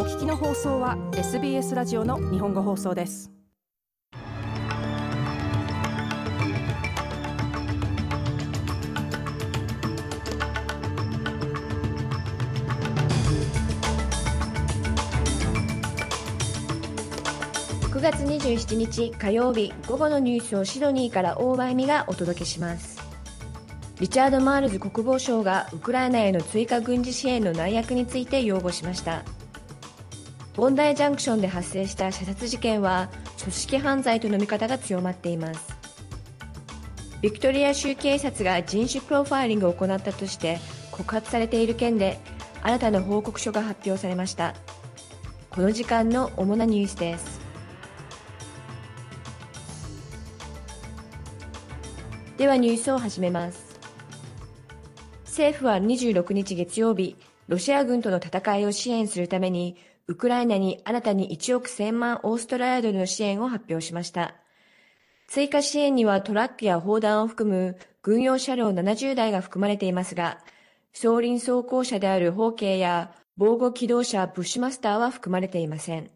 お聞きの放送は SBS ラジオの日本語放送です。9月27日火曜日午後のニュースをシドニーから大場恵美がお届けします。リチャード・マールズ国防相がウクライナへの追加軍事支援の内訳について擁護しました。ボンダイジャンクションで発生した射殺事件は組織犯罪との見方が強まっています。ビクトリア州警察が人種プロファイリングを行ったとして告発されている件で新たな報告書が発表されました。この時間の主なニュースです。ではニュースを始めます。政府は26日月曜日、ロシア軍との戦いを支援するために、ウクライナに新たに1億1000万オーストラリアドルの支援を発表しました。追加支援にはトラックや砲弾を含む軍用車両70台が含まれていますが、総輪装甲車である砲警や防護機動車ブッシュマスターは含まれていません。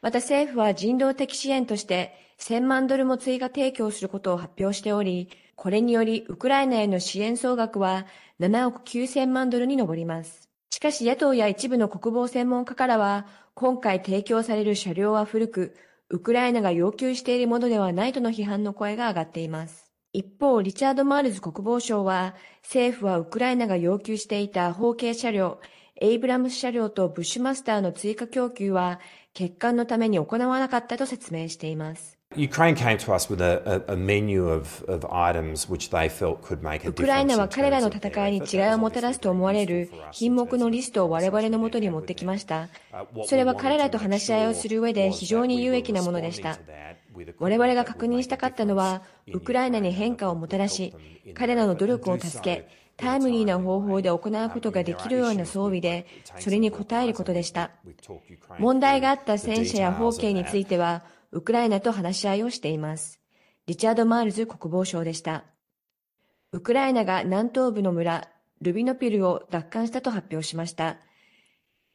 また政府は人道的支援として1000万ドルも追加提供することを発表しており、これによりウクライナへの支援総額は7億9000万ドルに上ります。しかし野党や一部の国防専門家からは、今回提供される車両は古く、ウクライナが要求しているものではないとの批判の声が上がっています。一方、リチャード・マールズ国防相は、政府はウクライナが要求していたホーケイ車両、エイブラムス車両とブッシュマスターの追加供給は、欠陥のために行わなかったと説明しています。ウクライナは彼らの戦いに違いをもたらすと思われる品目のリストを我々のもとに持ってきました。それは彼らと話し合いをする上で非常に有益なものでした。我々が確認したかったのは、ウクライナに変化をもたらし、彼らの努力を助け、タイムリーな方法で行うことができるような装備で、それに応えることでした。問題があった戦車や砲警については、ウクライナと話し合いをしています。リチャード・マールズ国防相でした。ウクライナが南東部の村、ルビノピルを奪還したと発表しました。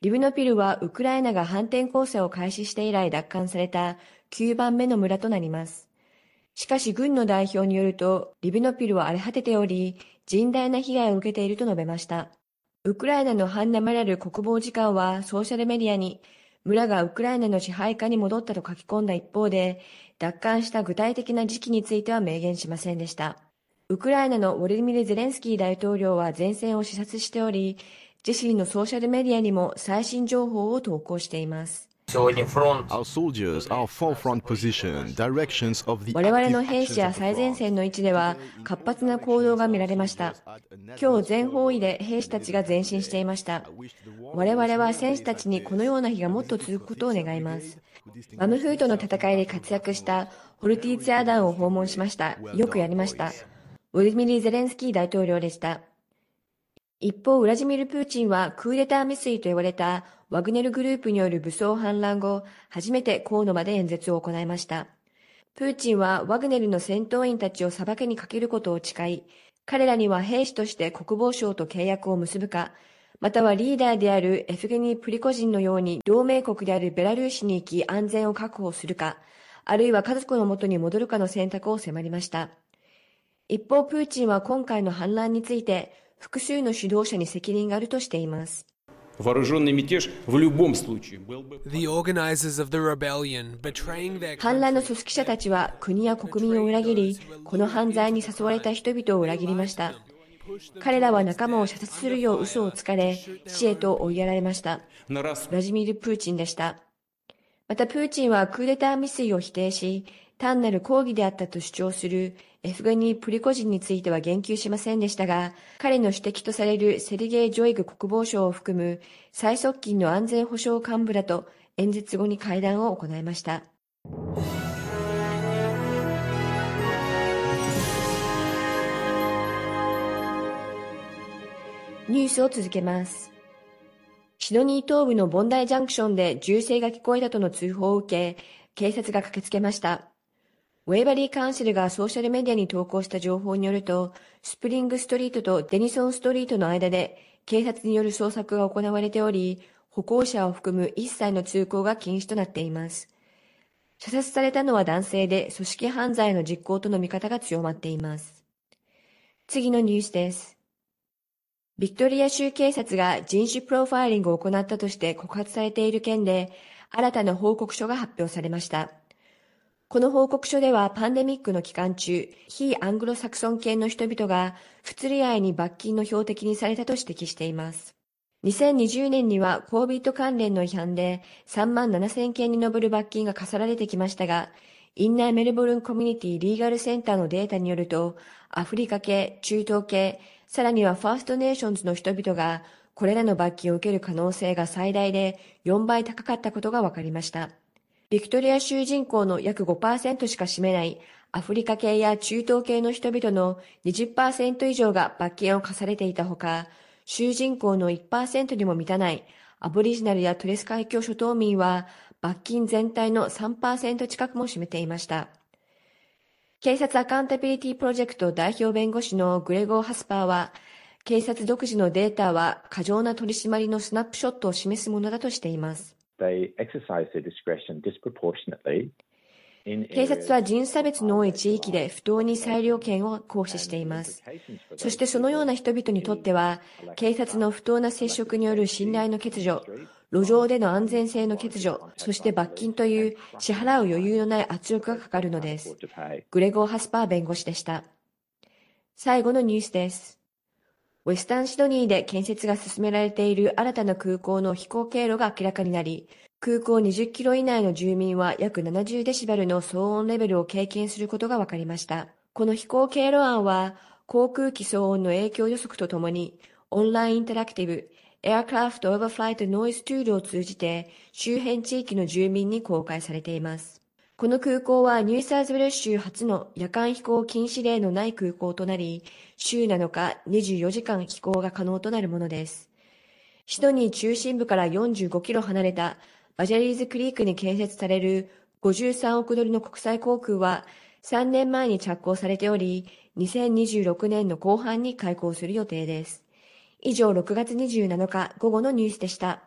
リビノピルはウクライナが反転攻勢を開始して以来奪還された9番目の村となります。しかし軍の代表によると、リビノピルは荒れ果てており、甚大な被害を受けていると述べました。ウクライナのハンナ・マリャル国防次官はソーシャルメディアに、村がウクライナの支配下に戻ったと書き込んだ一方で、奪還した具体的な時期については明言しませんでした。ウクライナのウォルミル・ゼレンスキー大統領は前線を視察しており、自身のソーシャルメディアにも最新情報を投稿しています。我々の兵士や最前線の位置では活発な行動が見られました。今日全方位で兵士たちが前進していました。我々は戦士たちにこのような日がもっと続くことを願います。マムフートの戦いで活躍したホルティーツヤ団を訪問しました。よくやりました。ウルミリー・ゼレンスキー大統領でした。一方、ウラジミル・プーチンはクーデター未遂と言われたワグネルグループによる武装反乱後、初めて河野まで演説を行いました。プーチンはワグネルの戦闘員たちを裁けにかけることを誓い、彼らには兵士として国防省と契約を結ぶか、またはリーダーであるエフゲニー・プリコジンのように同盟国であるベラルーシに行き安全を確保するか、あるいは家族のもとに戻るかの選択を迫りました。一方、プーチンは今回の反乱について、複数の指導者に責任があるとしています。反乱の組織者たちは国や国民を裏切り、この犯罪に誘われた人々を裏切りました。彼らは仲間を射殺するよう嘘をつかれ、死へと追いやられました。ウラジミル・プーチンでした。また、プーチンはクーデター未遂を否定し、単なる抗議であったと主張するエフゲニー・プリゴジンについては言及しませんでしたが、彼の政敵とされるセルゲイ・ショイグ国防相を含む最側近の安全保障幹部らと演説後に会談を行いました。ニュースを続けます。シドニー東部のボンダイジャンクションで銃声が聞こえたとの通報を受け、警察が駆けつけました。ウェイバリーカウンセルがソーシャルメディアに投稿した情報によると、スプリングストリートとデニソンストリートの間で警察による捜索が行われており、歩行者を含む一切の通行が禁止となっています。射殺されたのは男性で組織犯罪の実行との見方が強まっています。次のニュースです。ビクトリア州警察が人種プロファイリングを行ったとして告発されている件で、新たな報告書が発表されました。この報告書ではパンデミックの期間中、非アングロサクソン系の人々が不釣り合いに罰金の標的にされたと指摘しています。2020年には COVID 関連の違反で3万7000件に上る罰金が課されてきましたが、インナーメルボルンコミュニティリーガルセンターのデータによると、アフリカ系、中東系、さらにはファーストネーションズの人々が、これらの罰金を受ける可能性が最大で4倍高かったことが分かりました。ビクトリア州人口の約5%しか占めないアフリカ系や中東系の人々の20%以上が罰金を課されていたほか、州人口の1%にも満たないアボリジナルやトレス海峡諸島民は罰金全体の3%近くも占めていました。警察アカウンタビリティプロジェクト代表弁護士のグレゴー・ハスパーは、警察独自のデータは過剰な取り締まりのスナップショットを示すものだとしています。警察は人差別の多い地域で不当に裁量権を行使しています。そしてそのような人々にとっては、警察の不当な接触による信頼の欠如、路上での安全性の欠如、そして罰金という支払う余裕のない圧力がかかるのです。グレゴー・ハスパー弁護士でした。最後のニュースです。ウェスタンシドニーで建設が進められている新たな空港の飛行経路が明らかになり、空港20キロ以内の住民は約70デシベルの騒音レベルを経験することが分かりました。この飛行経路案は、航空機騒音の影響予測とともに、オンラインインタラクティブ、Aircraft Overflight Noise Tool を通じて周辺地域の住民に公開されています。この空港はニューサーズウェル州初の夜間飛行禁止令のない空港となり、週7日24時間飛行が可能となるものです。シドニー中心部から45キロ離れたバジャリーズクリークに建設される53億ドルの国際航空は3年前に着工されており、2026年の後半に開港する予定です。以上6月27日午後のニュースでした。